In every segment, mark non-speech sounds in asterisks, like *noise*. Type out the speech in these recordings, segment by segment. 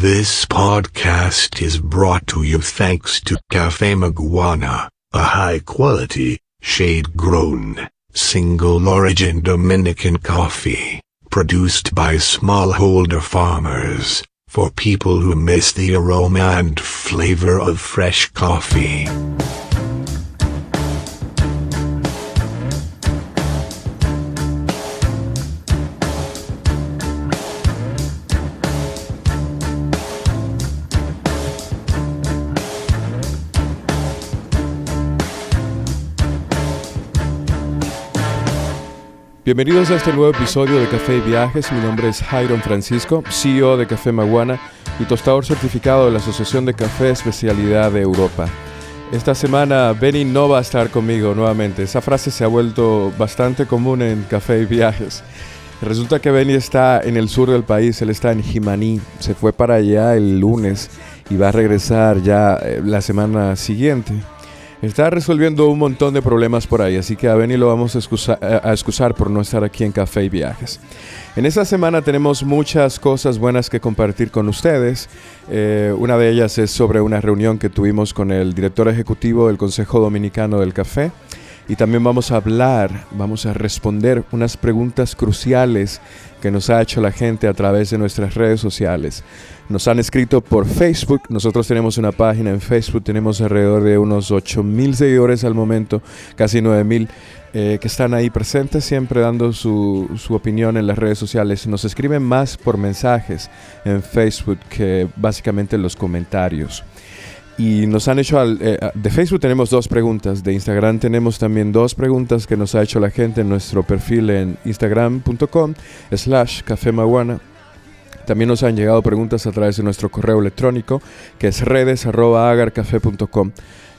This podcast is brought to you thanks to Cafe Maguana, a high quality, shade grown, single origin Dominican coffee, produced by smallholder farmers, for people who miss the aroma and flavor of fresh coffee. Bienvenidos a este nuevo episodio de Café y Viajes. Mi nombre es Jairon Francisco, CEO de Café Maguana y tostador certificado de la Asociación de Café Especialidad de Europa. Esta semana Benny no va a estar conmigo nuevamente. Esa frase se ha vuelto bastante común en Café y Viajes. Resulta que Benny está en el sur del país, él está en Jimaní. Se fue para allá el lunes y va a regresar ya eh, la semana siguiente. Está resolviendo un montón de problemas por ahí, así que a Benny lo vamos a excusar, por no estar aquí en Café y Viajes. En esta semana tenemos muchas cosas buenas que compartir con ustedes. Eh, una de ellas es sobre una reunión que tuvimos con el director ejecutivo del Consejo Dominicano del Café. Y también vamos a hablar, vamos a responder unas preguntas cruciales que nos ha hecho la gente a través de nuestras redes sociales. Nos han escrito por Facebook, nosotros tenemos una página en Facebook, tenemos alrededor de unos 8 mil seguidores al momento, casi 9 mil. Eh, que están ahí presentes siempre dando su, su, opinión en las redes sociales. Nos escriben más por mensajes en Facebook que básicamente en los comentarios. Y nos han hecho, eh, de Facebook tenemos dos preguntas, de Instagram tenemos también dos preguntas que nos ha hecho la gente en nuestro perfil en instagram.com slash café También nos han llegado preguntas a través de nuestro correo electrónico que es redes.agarcafé.com.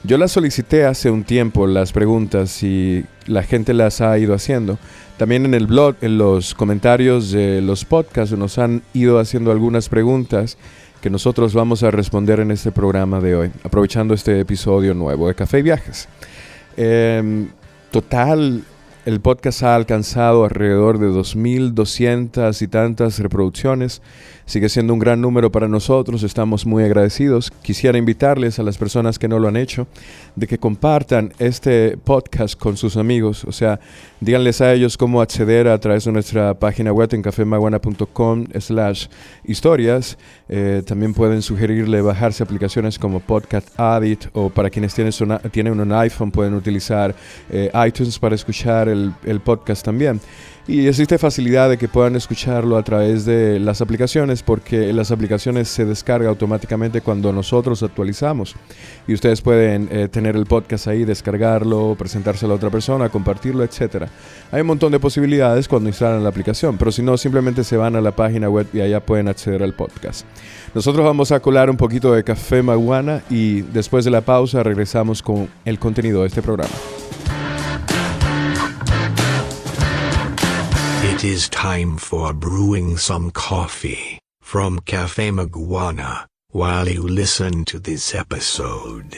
Yo las solicité hace un tiempo las preguntas y la gente las ha ido haciendo. También en el blog, en los comentarios de los podcasts nos han ido haciendo algunas preguntas que nosotros vamos a responder en este programa de hoy, aprovechando este episodio nuevo de Café y Viajes. Em, total, el podcast ha alcanzado alrededor de 2.200 y tantas reproducciones. Sigue siendo un gran número para nosotros, estamos muy agradecidos. Quisiera invitarles a las personas que no lo han hecho de que compartan este podcast con sus amigos, o sea, díganles a ellos cómo acceder a través de nuestra página web en cafemaguana.com slash historias. Eh, también pueden sugerirle bajarse aplicaciones como Podcast Addict o para quienes tienen, un iPhone pueden utilizar eh, iTunes para escuchar el, podcast también. Y existe facilidad de que puedan escucharlo a través de las aplicaciones porque las aplicaciones se descargan automáticamente cuando nosotros actualizamos. Y ustedes pueden eh, tener el podcast ahí, descargarlo, presentárselo a otra persona, compartirlo, etc. Hay un montón de posibilidades cuando instalan la aplicación, pero si no, simplemente se van a la página web y allá pueden acceder al podcast. Nosotros vamos a colar un poquito de café maguana y después de la pausa regresamos con el contenido de este programa. It is time for brewing some coffee from Cafe Maguana while you listen to this episode.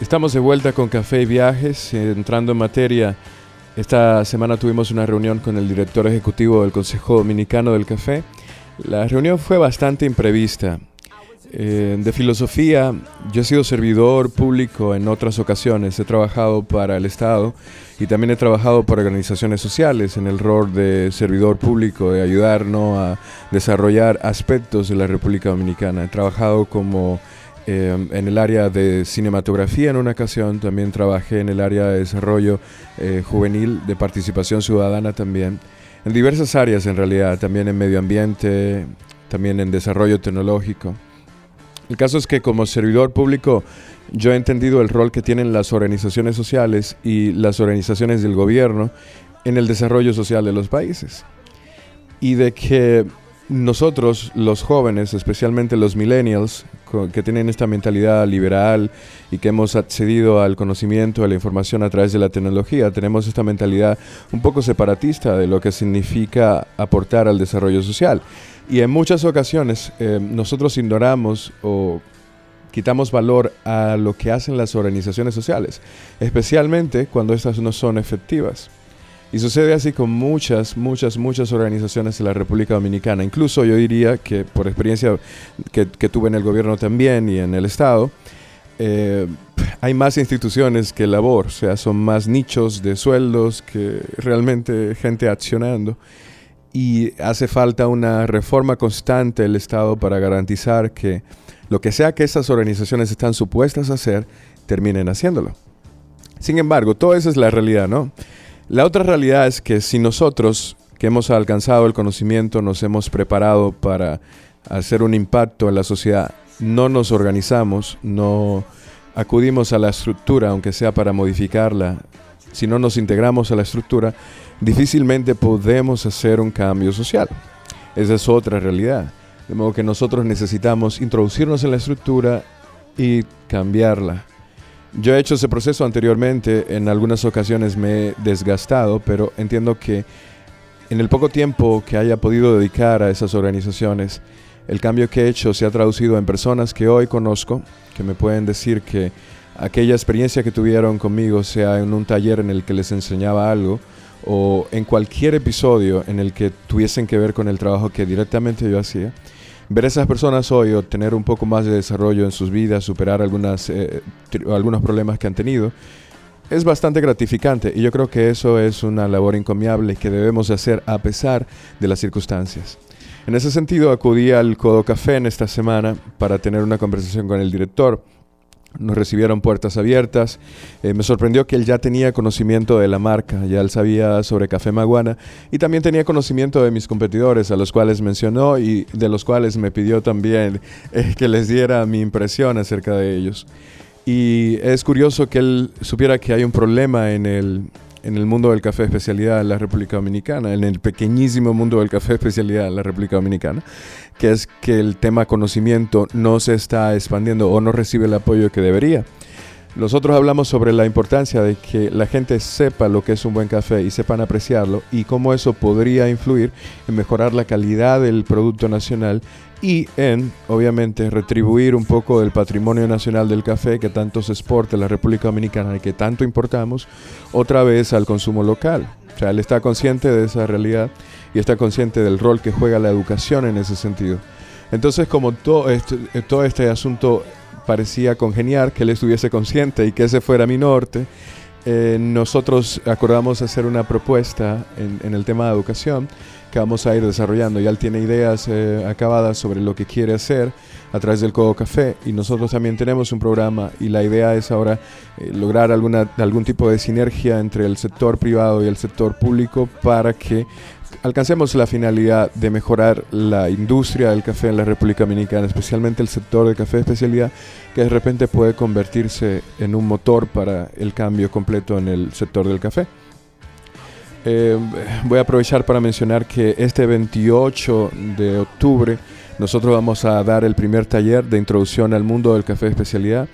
Estamos de vuelta con Café y Viajes, entrando en materia. Esta semana tuvimos una reunión con el director ejecutivo del Consejo Dominicano del Café. La reunión fue bastante imprevista. Eh, de filosofía, yo he sido servidor público en otras ocasiones, he trabajado para el Estado y también he trabajado para organizaciones sociales en el rol de servidor público, de ayudarnos a desarrollar aspectos de la República Dominicana. He trabajado como eh, en el área de cinematografía en una ocasión, también trabajé en el área de desarrollo eh, juvenil, de participación ciudadana también, en diversas áreas en realidad, también en medio ambiente, también en desarrollo tecnológico. El caso es que como servidor público yo he entendido el rol que tienen las organizaciones sociales y las organizaciones del gobierno en el desarrollo social de los países. Y de que nosotros, los jóvenes, especialmente los millennials, que tienen esta mentalidad liberal y que hemos accedido al conocimiento, a la información a través de la tecnología, tenemos esta mentalidad un poco separatista de lo que significa aportar al desarrollo social. Y en muchas ocasiones eh, nosotros ignoramos o quitamos valor a lo que hacen las organizaciones sociales, especialmente cuando estas no son efectivas. Y sucede así con muchas, muchas, muchas organizaciones de la República Dominicana. Incluso yo diría que por experiencia que, tuve en el gobierno también y en el Estado, eh, hay más instituciones que labor, o sea, son más nichos de sueldos que realmente gente accionando. Y hace falta una reforma constante del Estado para garantizar que lo que sea que esas organizaciones están supuestas a hacer, terminen haciéndolo. Sin embargo, todo eso es la realidad, ¿no? La otra realidad es que si nosotros que hemos alcanzado el conocimiento, nos hemos preparado para hacer un impacto en la sociedad, no nos organizamos, no acudimos a la estructura, aunque sea para modificarla, si no nos integramos a la estructura, difícilmente podemos hacer un cambio social. Esa es otra realidad. De modo que nosotros necesitamos introducirnos en la estructura y cambiarla. Yo he hecho ese proceso anteriormente, en algunas ocasiones me he desgastado, pero entiendo que en el poco tiempo que haya podido dedicar a esas organizaciones, el cambio que he hecho se ha traducido en personas que hoy conozco, que me pueden decir que aquella experiencia que tuvieron conmigo, sea en un taller en el que les enseñaba algo, o en cualquier episodio en el que tuviesen que ver con el trabajo que directamente yo hacía, ver a esas personas hoy obtener un poco más de desarrollo en sus vidas, superar algunas, eh, algunos problemas que han tenido, es bastante gratificante y yo creo que eso es una labor encomiable que debemos hacer a pesar de las circunstancias. En ese sentido, acudí al Codo Café en esta semana para tener una conversación con el director nos recibieron puertas abiertas. Eh, me sorprendió que él ya tenía conocimiento de la marca, ya él sabía sobre Café Maguana y también tenía conocimiento de mis competidores, a los cuales mencionó y de los cuales me pidió también eh, que les diera mi impresión acerca de ellos. Y es curioso que él supiera que hay un problema en el, en el mundo del café especialidad en la República Dominicana, en el pequeñísimo mundo del café especialidad en la República Dominicana, que es que el tema conocimiento no se está expandiendo o no recibe el apoyo que debería. Nosotros hablamos sobre la importancia de que la gente sepa lo que es un buen café y sepan apreciarlo y cómo eso podría influir en mejorar la calidad del producto nacional y en, obviamente, retribuir un poco del patrimonio nacional del café que tanto se exporta en la República Dominicana y que tanto importamos otra vez al consumo local. O sea, él está consciente de esa realidad y está consciente del rol que juega la educación en ese sentido. Entonces, como todo este, todo este asunto parecía congeniar, que él estuviese consciente y que ese fuera mi norte, eh, nosotros acordamos hacer una propuesta en, el tema de educación que vamos a ir desarrollando. Ya él tiene ideas eh, acabadas sobre lo que quiere hacer a través del Codo Café y nosotros también tenemos un programa y la idea es ahora eh, lograr alguna, algún tipo de sinergia entre el sector privado y el sector público para que alcancemos la finalidad de mejorar la industria del café en la República Dominicana, especialmente el sector de café de especialidad, que de repente puede convertirse en un motor para el cambio completo en el sector del café. Eh, voy a aprovechar para mencionar que este 28 de octubre nosotros vamos a dar el primer taller de introducción al mundo del café de especialidad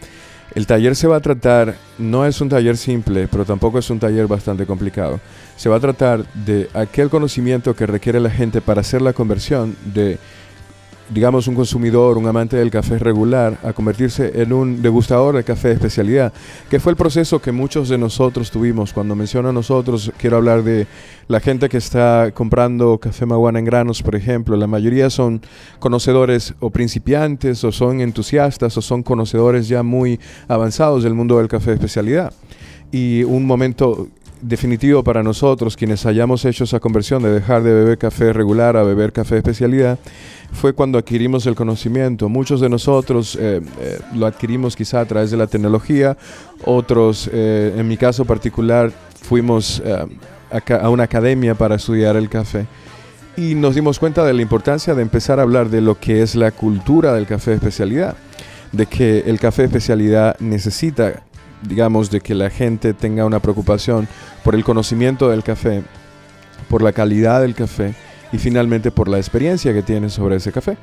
el taller se va a tratar, no es un taller simple, pero tampoco es un taller bastante complicado. Se va a tratar de aquel conocimiento que requiere la gente para hacer la conversión de digamos, un consumidor, un amante del café regular, a convertirse en un degustador de café de especialidad, que fue el proceso que muchos de nosotros tuvimos. Cuando menciono a nosotros, quiero hablar de la gente que está comprando café maguana en granos, por ejemplo. La mayoría son conocedores o principiantes, o son entusiastas, o son conocedores ya muy avanzados del mundo del café de especialidad. Y un momento definitivo para nosotros, quienes hayamos hecho esa conversión de dejar de beber café regular a beber café especialidad, fue cuando adquirimos el conocimiento. Muchos de nosotros eh, eh, lo adquirimos quizá a través de la tecnología, otros, eh, en mi caso particular, fuimos a, una academia para estudiar el café y nos dimos cuenta de la importancia de empezar a hablar de lo que es la cultura del café especialidad, de que el café especialidad necesita, digamos, de que la gente tenga una preocupación por el conocimiento del café, por la calidad del café y finalmente por la experiencia que tiene sobre ese café.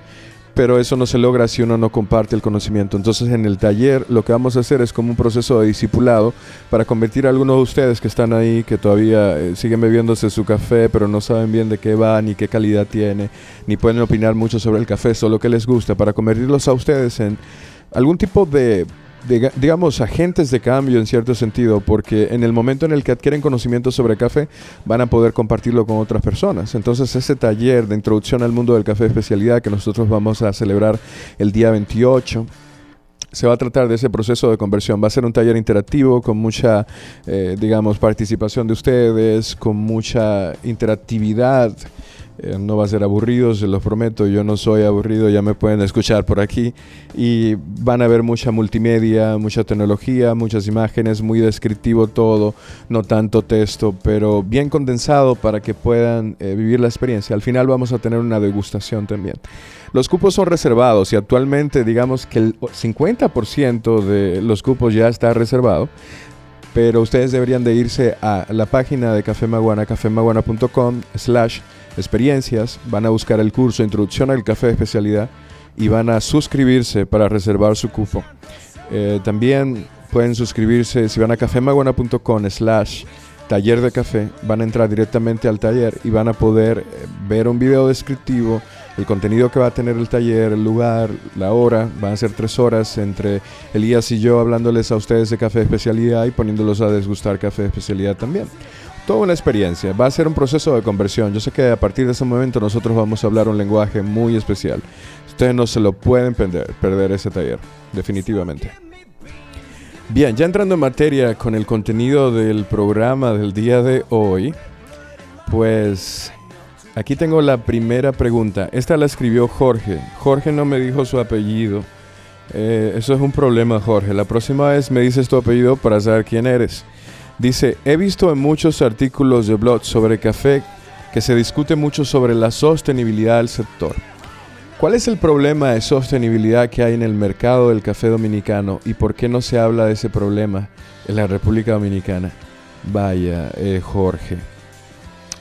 Pero eso no se logra si uno no comparte el conocimiento. Entonces en el taller lo que vamos a hacer es como un proceso de discipulado para convertir a algunos de ustedes que están ahí, que todavía eh, siguen bebiéndose su café, pero no saben bien de qué va, ni qué calidad tiene, ni pueden opinar mucho sobre el café, solo que les gusta, para convertirlos a ustedes en algún tipo de, digamos, agentes de cambio en cierto sentido, porque en el momento en el que adquieren conocimiento sobre café, van a poder compartirlo con otras personas. Entonces, ese taller de introducción al mundo del café especialidad que nosotros vamos a celebrar el día 28, se va a tratar de ese proceso de conversión. Va a ser un taller interactivo con mucha, eh, digamos, participación de ustedes, con mucha interactividad eh, no va a ser aburrido, se los prometo, yo no soy aburrido, ya me pueden escuchar por aquí. Y van a ver mucha multimedia, mucha tecnología, muchas imágenes, muy descriptivo todo, no tanto texto, pero bien condensado para que puedan eh, vivir la experiencia. Al final vamos a tener una degustación también. Los cupos son reservados y actualmente digamos que el 50% de los cupos ya está reservado pero ustedes deberían de irse a la página de Café Maguana, cafemaguana.com slash experiencias, van a buscar el curso Introducción al Café de Especialidad y van a suscribirse para reservar su cupo. Eh, también pueden suscribirse si van a cafemaguana.com slash taller de café, van a entrar directamente al taller y van a poder eh, ver un video descriptivo, el contenido que va a tener el taller, el lugar, la hora, van a ser tres horas entre Elías y yo hablándoles a ustedes de café de especialidad y poniéndolos a desgustar café de especialidad también toda una experiencia. Va a ser un proceso de conversión. Yo sé que a partir de ese momento nosotros vamos a hablar un lenguaje muy especial. Ustedes no se lo pueden perder, perder ese taller, definitivamente. Bien, ya entrando en materia con el contenido del programa del día de hoy, pues aquí tengo la primera pregunta. Esta la escribió Jorge. Jorge no me dijo su apellido. Eh, eso es un problema, Jorge. La próxima vez me dices tu apellido para saber quién eres. Dice, he visto en muchos artículos de blog sobre café que se discute mucho sobre la sostenibilidad del sector. ¿Cuál es el problema de sostenibilidad que hay en el mercado del café dominicano y por qué no se habla de ese problema en la República Dominicana? Vaya, eh, Jorge.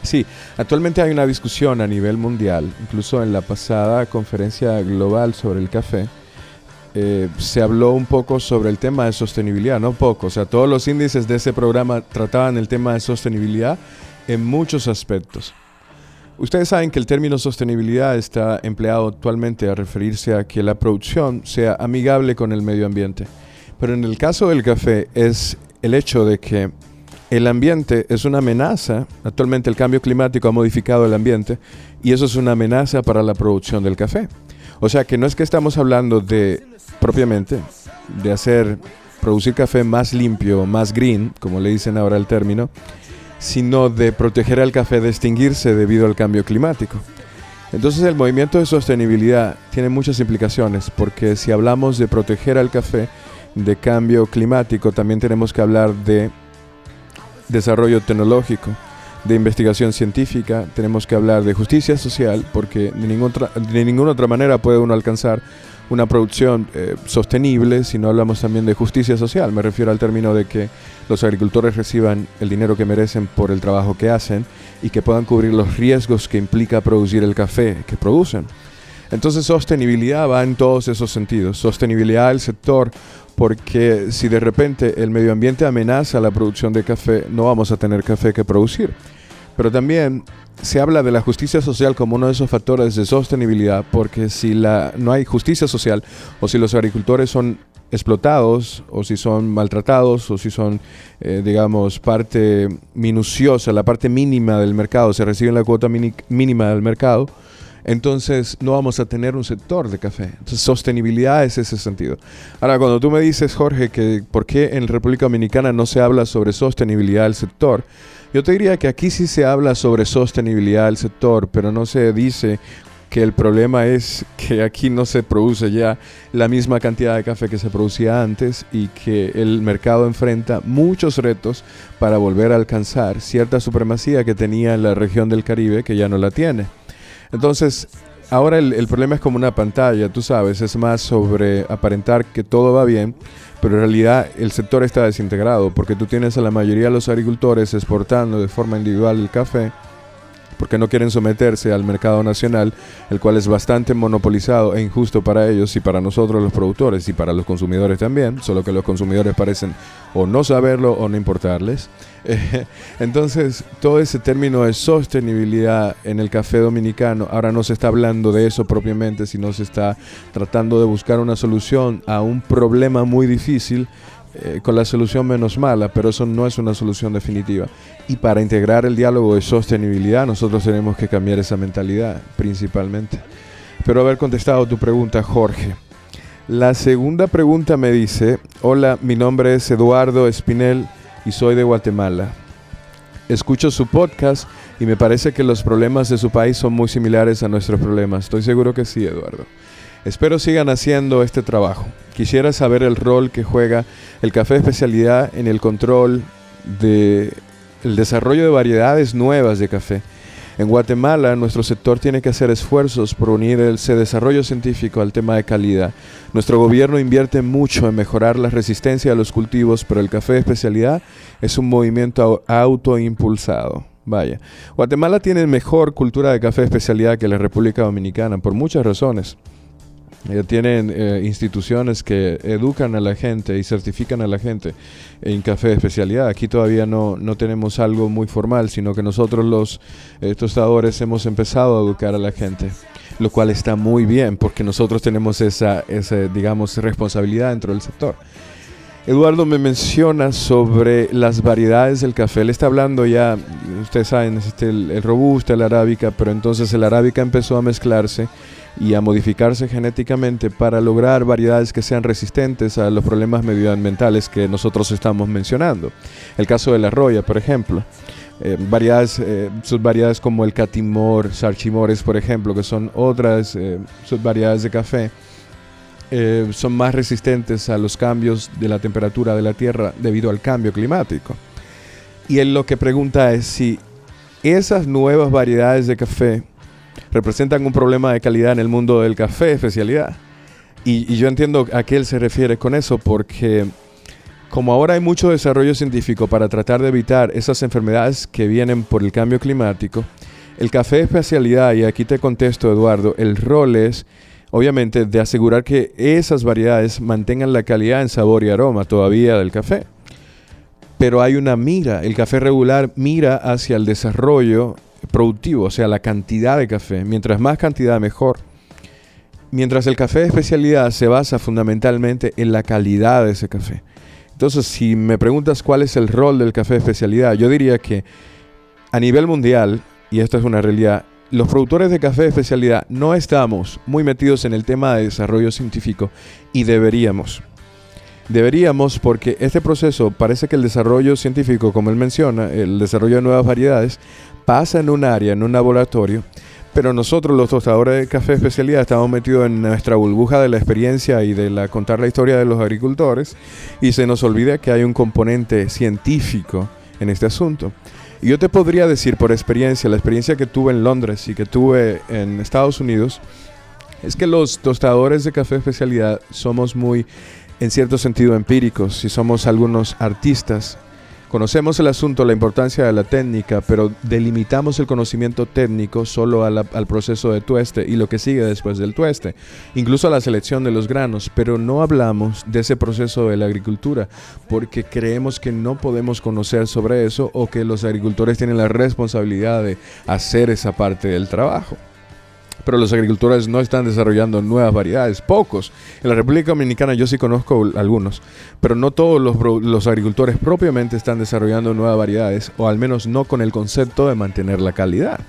Sí, actualmente hay una discusión a nivel mundial, incluso en la pasada conferencia global sobre el café, eh, se habló un poco sobre el tema de sostenibilidad, no poco, o sea, todos los índices de ese programa trataban el tema de sostenibilidad en muchos aspectos. Ustedes saben que el término sostenibilidad está empleado actualmente a referirse a que la producción sea amigable con el medio ambiente. Pero en el caso del café es el hecho de que el ambiente es una amenaza, actualmente el cambio climático ha modificado el ambiente y eso es una amenaza para la producción del café. O sea que no es que estamos hablando de propiamente, de hacer, producir café más limpio, más green, como le dicen ahora el término, sino de proteger al café de extinguirse debido al cambio climático. Entonces el movimiento de sostenibilidad tiene muchas implicaciones, porque si hablamos de proteger al café de cambio climático, también tenemos que hablar de desarrollo tecnológico, de investigación científica, tenemos que hablar de justicia social, porque de otra, de ninguna otra manera puede uno alcanzar una producción eh, sostenible, si no hablamos también de justicia social. Me refiero al término de que los agricultores reciban el dinero que merecen por el trabajo que hacen y que puedan cubrir los riesgos que implica producir el café que producen. Entonces sostenibilidad va en todos esos sentidos. Sostenibilidad del sector, porque si de repente el medio ambiente amenaza la producción de café, no vamos a tener café que producir. Pero también se habla de la justicia social como uno de esos factores de sostenibilidad, porque si la, no hay justicia social o si los agricultores son explotados o si son maltratados o si son, eh, digamos, parte minuciosa, la parte mínima del mercado, se reciben la cuota mínima del mercado, entonces no vamos a tener un sector de café. Entonces sostenibilidad es ese sentido. Ahora, cuando tú me dices, Jorge, que por qué en República Dominicana no se habla sobre sostenibilidad del sector, yo te diría que aquí sí se habla sobre sostenibilidad del sector, pero no se dice que el problema es que aquí no se produce ya la misma cantidad de café que se producía antes y que el mercado enfrenta muchos retos para volver a alcanzar cierta supremacía que tenía en la región del Caribe que ya no la tiene. Entonces, ahora el, el problema es como una pantalla, tú sabes, es más sobre aparentar que todo va bien, pero en realidad el sector está desintegrado porque tú tienes a la mayoría de los agricultores exportando de forma individual el café porque no quieren someterse al mercado nacional, el cual es bastante monopolizado e injusto para ellos y para nosotros los productores y para los consumidores también, solo que los consumidores parecen o no saberlo o no importarles. *laughs* Entonces, todo ese término de sostenibilidad en el café dominicano, ahora no se está hablando de eso propiamente, sino se está tratando de buscar una solución a un problema muy difícil eh, con la solución menos mala, pero eso no es una solución definitiva. Y para integrar el diálogo de sostenibilidad, nosotros tenemos que cambiar esa mentalidad principalmente. Espero haber contestado tu pregunta, Jorge. La segunda pregunta me dice, hola, mi nombre es Eduardo Espinel y soy de Guatemala. Escucho su podcast y me parece que los problemas de su país son muy similares a nuestros problemas. Estoy seguro que sí, Eduardo. Espero sigan haciendo este trabajo. Quisiera saber el rol que juega el café de especialidad en el control del desarrollo de variedades nuevas de café. En Guatemala, nuestro sector tiene que hacer esfuerzos por unir ese desarrollo científico al tema de calidad. Nuestro gobierno invierte mucho en mejorar la resistencia de los cultivos, pero el café de especialidad es un movimiento autoimpulsado. Vaya, Guatemala tiene mejor cultura de café de especialidad que la República Dominicana por muchas razones. Eh, tienen eh, instituciones que educan a la gente y certifican a la gente en café de especialidad. Aquí todavía no, no tenemos algo muy formal, sino que nosotros los eh, tostadores hemos empezado a educar a la gente, lo cual está muy bien porque nosotros tenemos esa, esa digamos, responsabilidad dentro del sector. Eduardo me menciona sobre las variedades del café. Él está hablando ya, ustedes saben, este, el, el robusta, el arábica, pero entonces el arábica empezó a mezclarse y a modificarse genéticamente para lograr variedades que sean resistentes a los problemas medioambientales que nosotros estamos mencionando. El caso de la roya, por ejemplo. Eh, variedades, eh, variedades como el catimor, sarchimores, por ejemplo, que son otras eh, variedades de café, eh, son más resistentes a los cambios de la temperatura de la tierra debido al cambio climático. Y él lo que pregunta es si esas nuevas variedades de café representan un problema de calidad en el mundo del café especialidad. Y, yo entiendo a qué él se refiere con eso, porque como ahora hay mucho desarrollo científico para tratar de evitar esas enfermedades que vienen por el cambio climático, el café especialidad, y aquí te contesto Eduardo, el rol es obviamente de asegurar que esas variedades mantengan la calidad en sabor y aroma todavía del café. Pero hay una mira, el café regular mira hacia el desarrollo productivo, o sea, la cantidad de café. Mientras más cantidad, mejor. Mientras el café de especialidad se basa fundamentalmente en la calidad de ese café. Entonces, si me preguntas cuál es el rol del café de especialidad, yo diría que a nivel mundial, y esto es una realidad, los productores de café especialidad no estamos muy metidos en el tema de desarrollo científico y deberíamos. Deberíamos porque este proceso parece que el desarrollo científico, como él menciona, el desarrollo de nuevas variedades, pasa en un área, en un laboratorio, pero nosotros los tostadores de café especialidad estamos metidos en nuestra burbuja de la experiencia y de contar la historia de los agricultores y se nos olvida que hay un componente científico en este asunto. Yo te podría decir por experiencia, la experiencia que tuve en Londres y que tuve en Estados Unidos, es que los tostadores de café especialidad somos muy, en cierto sentido, empíricos y somos algunos artistas Conocemos el asunto, la importancia de la técnica, pero delimitamos el conocimiento técnico solo al proceso de tueste y lo que sigue después del tueste, incluso a la selección de los granos, pero no hablamos de ese proceso de la agricultura, porque creemos que no podemos conocer sobre eso o que los agricultores tienen la responsabilidad de hacer esa parte del trabajo pero los agricultores no están desarrollando nuevas variedades, pocos. En la República Dominicana yo sí conozco algunos, pero no todos los, agricultores propiamente están desarrollando nuevas variedades, o al menos no con el concepto de mantener la calidad.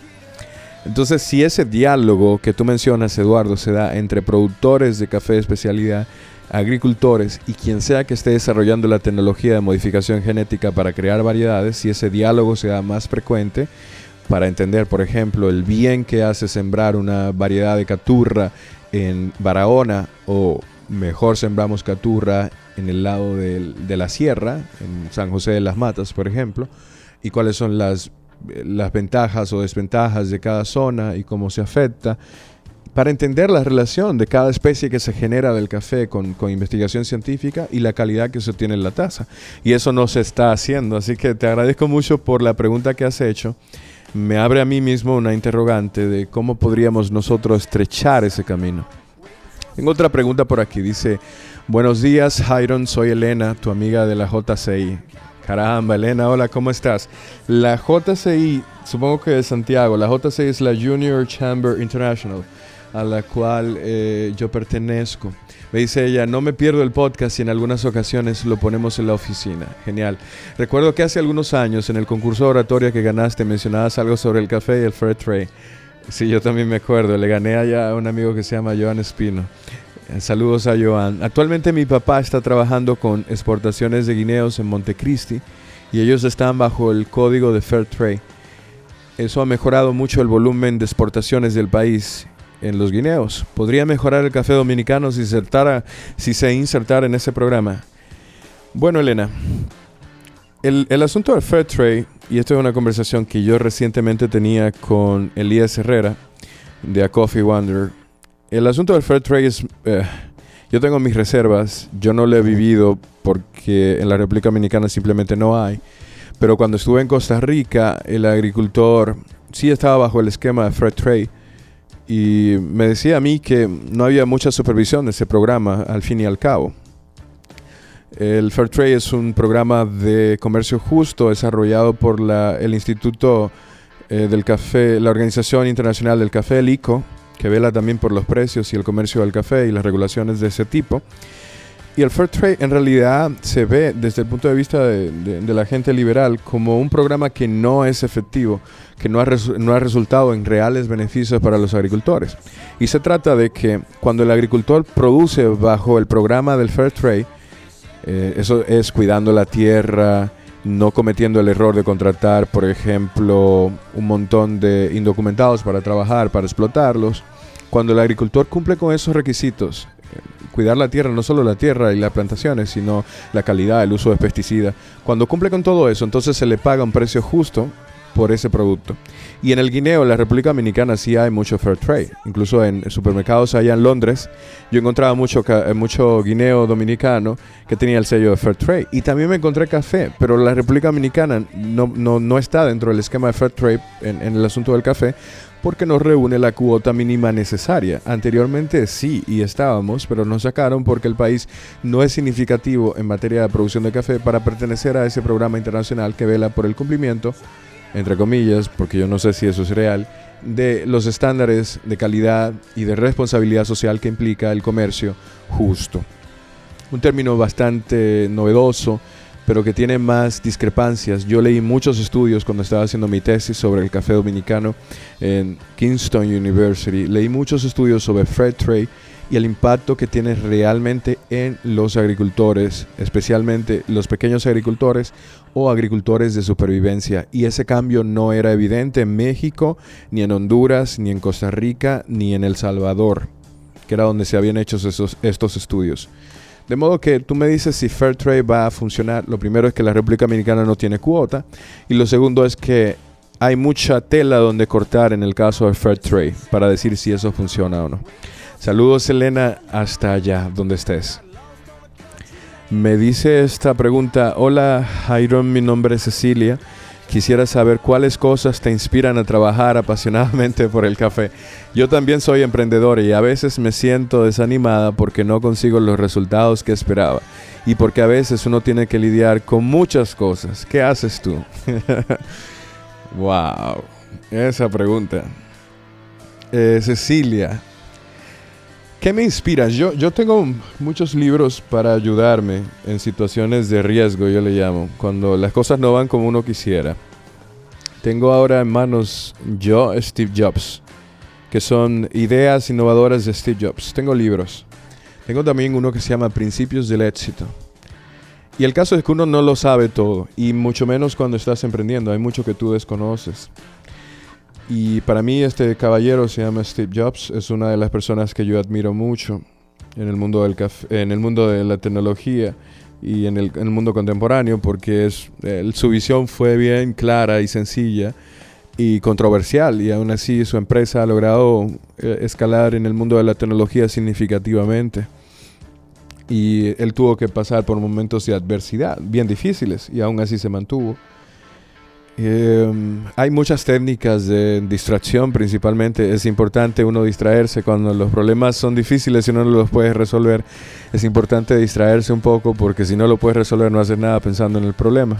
Entonces, si ese diálogo que tú mencionas, Eduardo, se da entre productores de café de especialidad, agricultores y quien sea que esté desarrollando la tecnología de modificación genética para crear variedades, si ese diálogo se da más frecuente, para entender, por ejemplo, el bien que hace sembrar una variedad de caturra en Barahona o mejor sembramos caturra en el lado de la sierra, en San José de las Matas, por ejemplo, y cuáles son las, ventajas o desventajas de cada zona y cómo se afecta, para entender la relación de cada especie que se genera del café con, con, investigación científica y la calidad que se obtiene en la taza. Y eso no se está haciendo, así que te agradezco mucho por la pregunta que has hecho. Me abre a mí mismo una interrogante de cómo podríamos nosotros estrechar ese camino. Tengo otra pregunta por aquí. Dice, buenos días, Jairon, soy Elena, tu amiga de la JCI. Caramba, Elena, hola, ¿cómo estás? La JCI, supongo que de Santiago, la JCI es la Junior Chamber International, a la cual eh, yo pertenezco. Me dice ella, no me pierdo el podcast y en algunas ocasiones lo ponemos en la oficina. Genial. Recuerdo que hace algunos años en el concurso de oratoria que ganaste mencionabas algo sobre el café y el fair trade. Sí, yo también me acuerdo. Le gané allá a un amigo que se llama Joan Espino. Eh, saludos a Joan. Actualmente mi papá está trabajando con exportaciones de guineos en Montecristi y ellos están bajo el código de Fair Trade. Eso ha mejorado mucho el volumen de exportaciones del país en los guineos. ¿Podría mejorar el café dominicano si, si se insertara en ese programa? Bueno, Elena, el, asunto del fair trade, y esto es una conversación que yo recientemente tenía con Elías Herrera de A Coffee Wonder. El asunto del fair trade es... Eh, yo tengo mis reservas, yo no lo he vivido porque en la República Dominicana simplemente no hay. Pero cuando estuve en Costa Rica, el agricultor sí estaba bajo el esquema de fair trade y me decía a mí que no había mucha supervisión de ese programa al fin y al cabo. El Fair Trade es un programa de comercio justo desarrollado por el Instituto eh, del Café, la Organización Internacional del Café, el ICO, que vela también por los precios y el comercio del café y las regulaciones de ese tipo. Y el Fair Trade en realidad se ve desde el punto de vista de, la gente liberal como un programa que no es efectivo, que no ha, no resultado en reales beneficios para los agricultores. Y se trata de que cuando el agricultor produce bajo el programa del Fair Trade, eh, eso es cuidando la tierra, no cometiendo el error de contratar, por ejemplo, un montón de indocumentados para trabajar, para explotarlos. Cuando el agricultor cumple con esos requisitos, cuidar la tierra, no solo la tierra y las plantaciones, sino la calidad, el uso de pesticidas. Cuando cumple con todo eso, entonces se le paga un precio justo por ese producto. Y en el guineo, en la República Dominicana, sí hay mucho fair trade. Incluso en supermercados allá en Londres, yo encontraba mucho, eh, mucho guineo dominicano que tenía el sello de fair trade. Y también me encontré café, pero la República Dominicana no, no, no está dentro del esquema de fair trade en, en el asunto del café, porque no reúne la cuota mínima necesaria. Anteriormente sí y estábamos, pero nos sacaron porque el país no es significativo en materia de producción de café para pertenecer a ese programa internacional que vela por el cumplimiento, entre comillas, porque yo no sé si eso es real, de los estándares de calidad y de responsabilidad social que implica el comercio justo. Un término bastante novedoso pero que tiene más discrepancias. Yo leí muchos estudios cuando estaba haciendo mi tesis sobre el café dominicano en Kingston University. Leí muchos estudios sobre fair trade y el impacto que tiene realmente en los agricultores, especialmente los pequeños agricultores o agricultores de supervivencia. Y ese cambio no era evidente en México, ni en Honduras, ni en Costa Rica, ni en El Salvador, que era donde se habían hecho esos, estos estudios. De modo que tú me dices si Fair Trade va a funcionar. Lo primero es que la República Dominicana no tiene cuota. Y lo segundo es que hay mucha tela donde cortar en el caso de Fair Trade para decir si eso funciona o no. Saludos Elena hasta allá donde estés. Me dice esta pregunta, hola Jairon, mi nombre es Cecilia. Quisiera saber cuáles cosas te inspiran a trabajar apasionadamente por el café. Yo también soy emprendedor y a veces me siento desanimada porque no consigo los resultados que esperaba y porque a veces uno tiene que lidiar con muchas cosas. ¿Qué haces tú? *laughs* wow, esa pregunta. Eh, Cecilia, ¿qué me inspira? Yo, yo tengo muchos libros para ayudarme en situaciones de riesgo, yo le llamo, cuando las cosas no van como uno quisiera. Tengo ahora en manos yo, Steve Jobs, que son ideas innovadoras de Steve Jobs. Tengo libros. Tengo también uno que se llama Principios del Éxito. Y el caso es que uno no lo sabe todo, y mucho menos cuando estás emprendiendo. Hay mucho que tú desconoces. Y para mí este caballero se llama Steve Jobs, es una de las personas que yo admiro mucho en el mundo, del en el mundo de la tecnología y en el, mundo contemporáneo porque es, su visión fue bien clara y sencilla y controversial y aún así su empresa ha logrado eh, escalar en el mundo de la tecnología significativamente y él tuvo que pasar por momentos de adversidad bien difíciles y aún así se mantuvo. Em, hay muchas técnicas de distracción, principalmente. Es importante uno distraerse cuando los problemas son difíciles y no los puede resolver. Es importante distraerse un poco porque si no lo puedes resolver no haces nada pensando en el problema.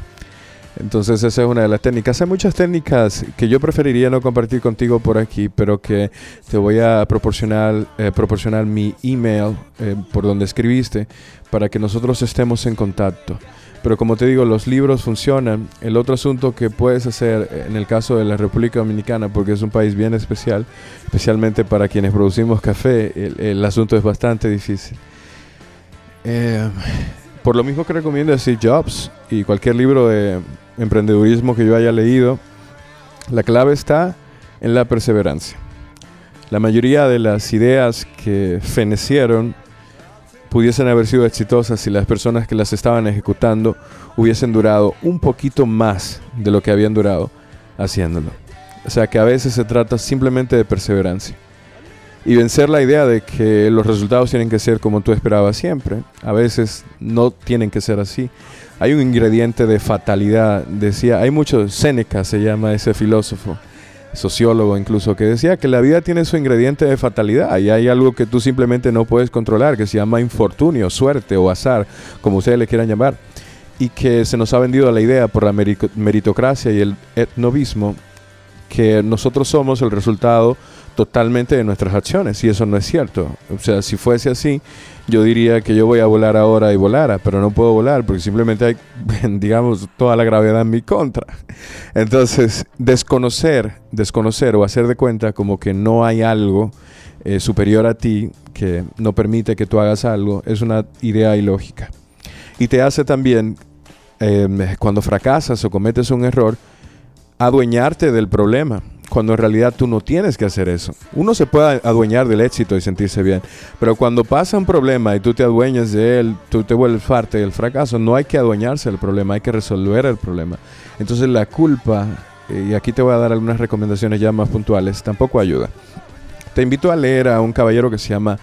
Entonces esa es una de las técnicas. Hay muchas técnicas que yo preferiría no compartir contigo por aquí, pero que te voy a proporcionar, eh, proporcionar mi email eh, por donde escribiste para que nosotros estemos en contacto. Pero como te digo, los libros funcionan. El otro asunto que puedes hacer en el caso de la República Dominicana, porque es un país bien especial, especialmente para quienes producimos café, el, asunto es bastante difícil. Eh, por lo mismo que recomiendo Steve Jobs y cualquier libro de emprendedurismo que yo haya leído, la clave está en la perseverancia. La mayoría de las ideas que fenecieron pudiesen haber sido exitosas si las personas que las estaban ejecutando hubiesen durado un poquito más de lo que habían durado haciéndolo. O sea que a veces se trata simplemente de perseverancia. Y vencer la idea de que los resultados tienen que ser como tú esperabas siempre. A veces no tienen que ser así. Hay un ingrediente de fatalidad. Decía, hay mucho, Séneca se llama ese filósofo sociólogo incluso, que decía que la vida tiene su ingrediente de fatalidad y hay algo que tú simplemente no puedes controlar, que se llama infortunio, suerte o azar, como ustedes le quieran llamar, y que se nos ha vendido la idea por la meritocracia y el etnovismo que nosotros somos el resultado totalmente de nuestras acciones y eso no es cierto. O sea, si fuese así, yo diría que yo voy a volar ahora y volara, pero no puedo volar porque simplemente hay, *laughs* digamos, toda la gravedad en mi contra. Entonces, desconocer, desconocer o hacer de cuenta como que no hay algo eh, superior a ti que no permite que tú hagas algo es una idea ilógica. Y te hace también, em, cuando fracasas o cometes un error, adueñarte del problema cuando en realidad tú no tienes que hacer eso. Uno se puede adueñar del éxito y sentirse bien, pero cuando pasa un problema y tú te adueñas de él, tú te vuelves parte del fracaso, no hay que adueñarse del problema, hay que resolver el problema. Entonces la culpa, y aquí te voy a dar algunas recomendaciones ya más puntuales, tampoco ayuda. Te invito a leer a un caballero que se llama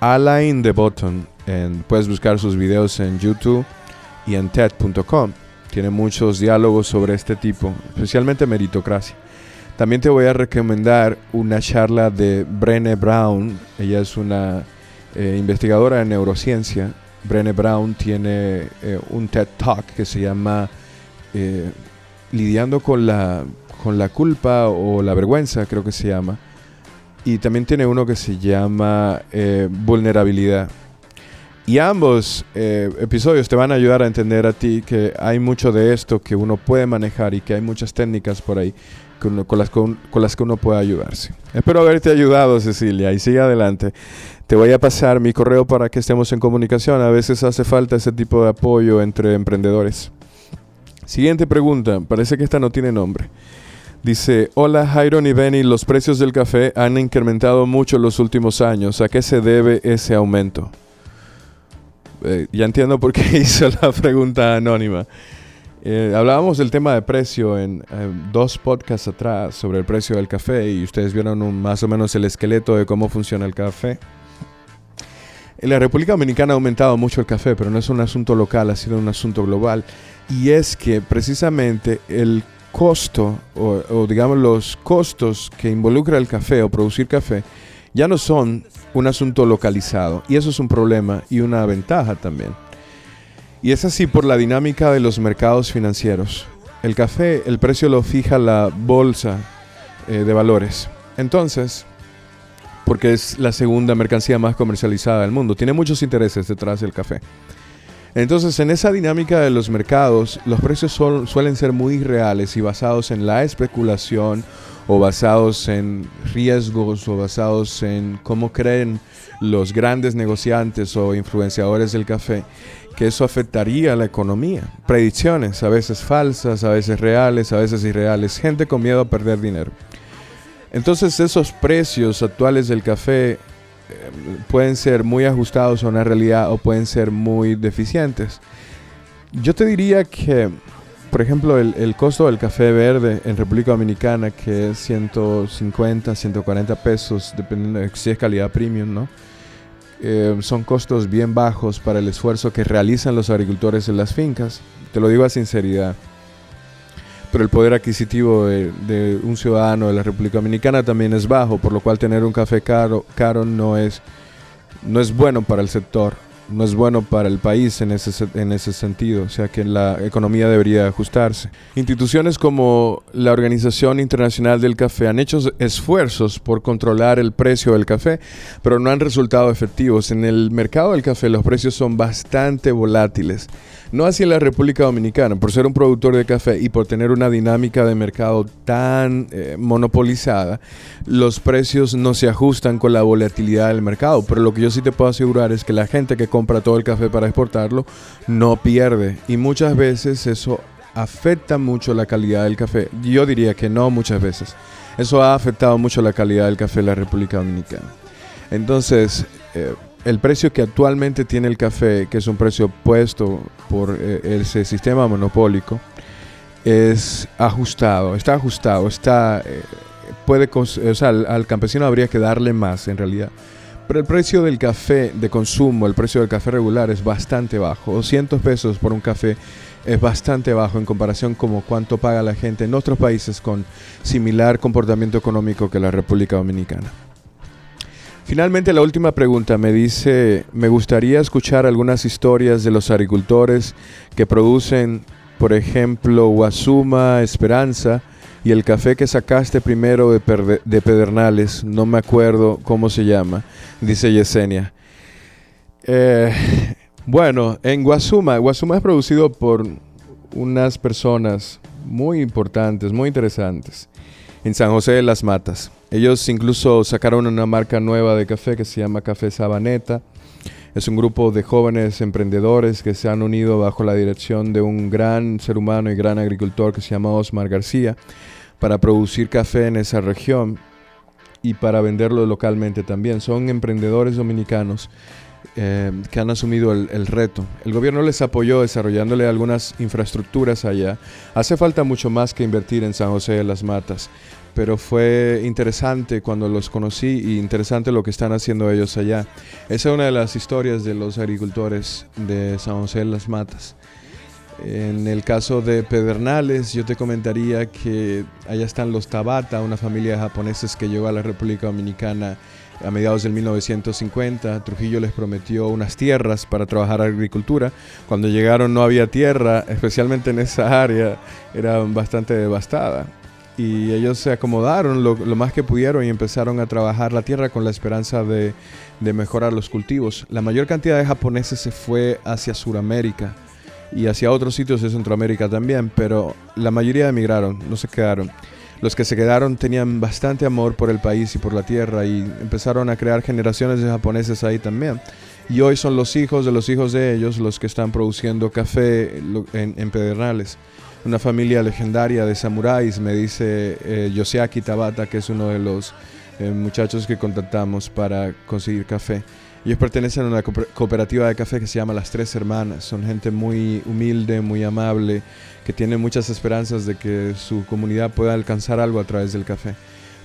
Alain de Botton. puedes buscar sus videos en YouTube y en TED.com. Tiene muchos diálogos sobre este tipo, especialmente meritocracia. También te voy a recomendar una charla de Brené Brown. Ella es una eh, investigadora en neurociencia. Brené Brown tiene eh, un TED Talk que se llama eh, Lidiando con la, con la culpa o la vergüenza, creo que se llama. Y también tiene uno que se llama Vulnerabilidad. Y ambos episodios te van a ayudar a entender a ti que hay mucho de esto que uno puede manejar y que hay muchas técnicas por ahí con, las, que uno puede ayudarse. Espero haberte ayudado, Cecilia, y sigue adelante. Te voy a pasar mi correo para que estemos en comunicación. A veces hace falta ese tipo de apoyo entre emprendedores. Siguiente pregunta, parece que esta no tiene nombre. Dice, hola Jairo y Benny, los precios del café han incrementado mucho en los últimos años. ¿A qué se debe ese aumento? Eh, ya entiendo por qué *laughs* hizo la pregunta anónima. Eh, hablábamos del tema de precio en dos podcasts atrás sobre el precio del café y ustedes vieron más o menos el esqueleto de cómo funciona el café. En la República Dominicana ha aumentado mucho el café, pero no es un asunto local, ha sido un asunto global. Y es que precisamente el costo, o, o digamos los costos que involucra el café o producir café, ya no son un asunto localizado. Y eso es un problema y una ventaja también. Y es así por la dinámica de los mercados financieros. El café, el precio lo fija la bolsa eh, de valores. Entonces, porque es la segunda mercancía más comercializada del mundo, tiene muchos intereses detrás del café. Entonces, en esa dinámica de los mercados, los precios suelen ser muy reales y basados en la especulación o basados en riesgos o basados en cómo creen los grandes negociantes o influenciadores del café que eso afectaría a la economía. Predicciones, a veces falsas, a veces reales, a veces irreales. Gente con miedo a perder dinero. Entonces esos precios actuales del café eh, pueden ser muy ajustados a una realidad o pueden ser muy deficientes. Yo te diría que, por ejemplo, el, el, costo del café verde en República Dominicana, que es 150, 140 pesos, dependiendo de si es calidad premium, ¿no? Eh, son costos bien bajos para el esfuerzo que realizan los agricultores en las fincas. Te lo digo a sinceridad. pero el poder adquisitivo de, un ciudadano de la República Dominicana también es bajo, por lo cual tener un café caro, caro no, es, no es bueno para el sector no es bueno para el país en ese, en ese sentido, o sea que la economía debería ajustarse. Instituciones como la Organización Internacional del Café han hecho esfuerzos por controlar el precio del café, pero no han resultado efectivos. En el mercado del café los precios son bastante volátiles. No así en la República Dominicana, por ser un productor de café y por tener una dinámica de mercado tan eh, monopolizada, los precios no se ajustan con la volatilidad del mercado. Pero lo que yo sí te puedo asegurar es que la gente que compra todo el café para exportarlo no pierde. Y muchas veces eso afecta mucho la calidad del café. Yo diría que no muchas veces. Eso ha afectado mucho la calidad del café en la República Dominicana. Entonces, eh, el precio que actualmente tiene el café, que es un precio puesto por eh, ese sistema monopólico, es ajustado, está ajustado, está eh, puede, o sea, al, campesino habría que darle más en realidad. Pero el precio del café de consumo, el precio del café regular es bastante bajo. 200 pesos por un café es bastante bajo en comparación con cuánto paga la gente en otros países con similar comportamiento económico que la República Dominicana. Finalmente, la última pregunta me dice, me gustaría escuchar algunas historias de los agricultores que producen, por ejemplo, Guasuma, Esperanza y el café que sacaste primero de, Pedernales, no me acuerdo cómo se llama, dice Yesenia. Eh, bueno, en Guasuma, Guasuma es producido por unas personas muy importantes, muy interesantes en San José de las Matas. Ellos incluso sacaron una marca nueva de café que se llama Café Sabaneta. Es un grupo de jóvenes emprendedores que se han unido bajo la dirección de un gran ser humano y gran agricultor que se llama Osmar García para producir café en esa región y para venderlo localmente también. Son emprendedores dominicanos eh, que han asumido el, reto. El gobierno les apoyó desarrollándole algunas infraestructuras allá. Hace falta mucho más que invertir en San José de las Matas, pero fue interesante cuando los conocí y interesante lo que están haciendo ellos allá. Esa es una de las historias de los agricultores de San José de las Matas. En el caso de Pedernales, yo te comentaría que allá están los Tabata, una familia de japoneses que llegó a la República Dominicana a mediados del 1950. Trujillo les prometió unas tierras para trabajar agricultura. Cuando llegaron no había tierra, especialmente en esa área, era bastante devastada. Y ellos se acomodaron lo, más que pudieron y empezaron a trabajar la tierra con la esperanza de, de mejorar los cultivos. La mayor cantidad de japoneses se fue hacia Sudamérica y hacia otros sitios de Centroamérica también, pero la mayoría emigraron, no se quedaron. Los que se quedaron tenían bastante amor por el país y por la tierra y empezaron a crear generaciones de japoneses ahí también. Y hoy son los hijos de los hijos de ellos los que están produciendo café en, Pedernales. Una familia legendaria de samuráis, me dice eh, Yoshiaki Tabata, que es uno de los eh, muchachos que contactamos para conseguir café. Ellos pertenecen a una cooperativa de café que se llama Las Tres Hermanas. Son gente muy humilde, muy amable, que tiene muchas esperanzas de que su comunidad pueda alcanzar algo a través del café.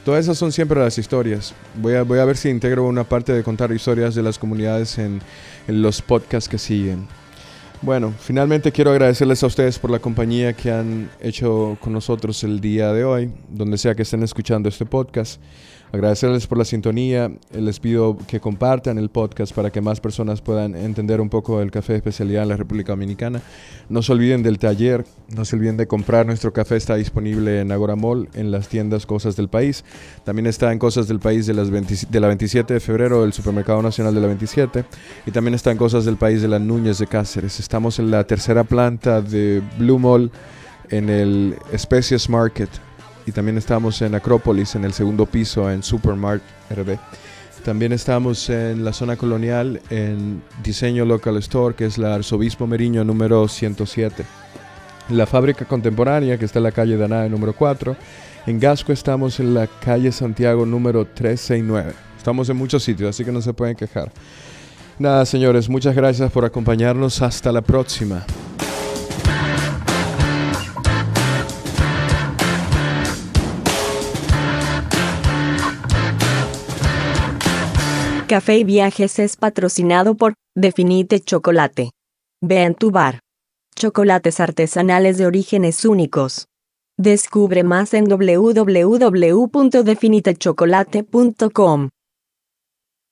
Todas esas son siempre las historias. Voy a, voy a ver si integro una parte de contar historias de las comunidades en, en los podcasts que siguen. Bueno, finalmente quiero agradecerles a ustedes por la compañía que han hecho con nosotros el día de hoy, donde sea que estén escuchando este podcast. Agradecerles por la sintonía. Les pido que compartan el podcast para que más personas puedan entender un poco del café de especialidad en la República Dominicana. No se olviden del taller, no se olviden de comprar nuestro café. Está disponible en Agora Mall, en las tiendas Cosas del País. También está en Cosas del País de, las de la 27 de febrero del Supermercado Nacional de la 27. Y también está en Cosas del País de la Núñez de Cáceres. Estamos en la tercera planta de Blue Mall en el Species Market y también estamos en Acrópolis, en el segundo piso, en Supermart RB. También estamos en la zona colonial, en Diseño Local Store, que es la Arzobispo Meriño número 107. La fábrica contemporánea, que está en la calle Danae número 4. En Gasco estamos en la calle Santiago número 369. Estamos en muchos sitios, así que no se pueden quejar. Nada, señores, muchas gracias por acompañarnos. Hasta la próxima. Café y Viajes es patrocinado por Definite Chocolate. Ve tu bar. Chocolates artesanales de orígenes únicos. Descubre más en www.definitechocolate.com.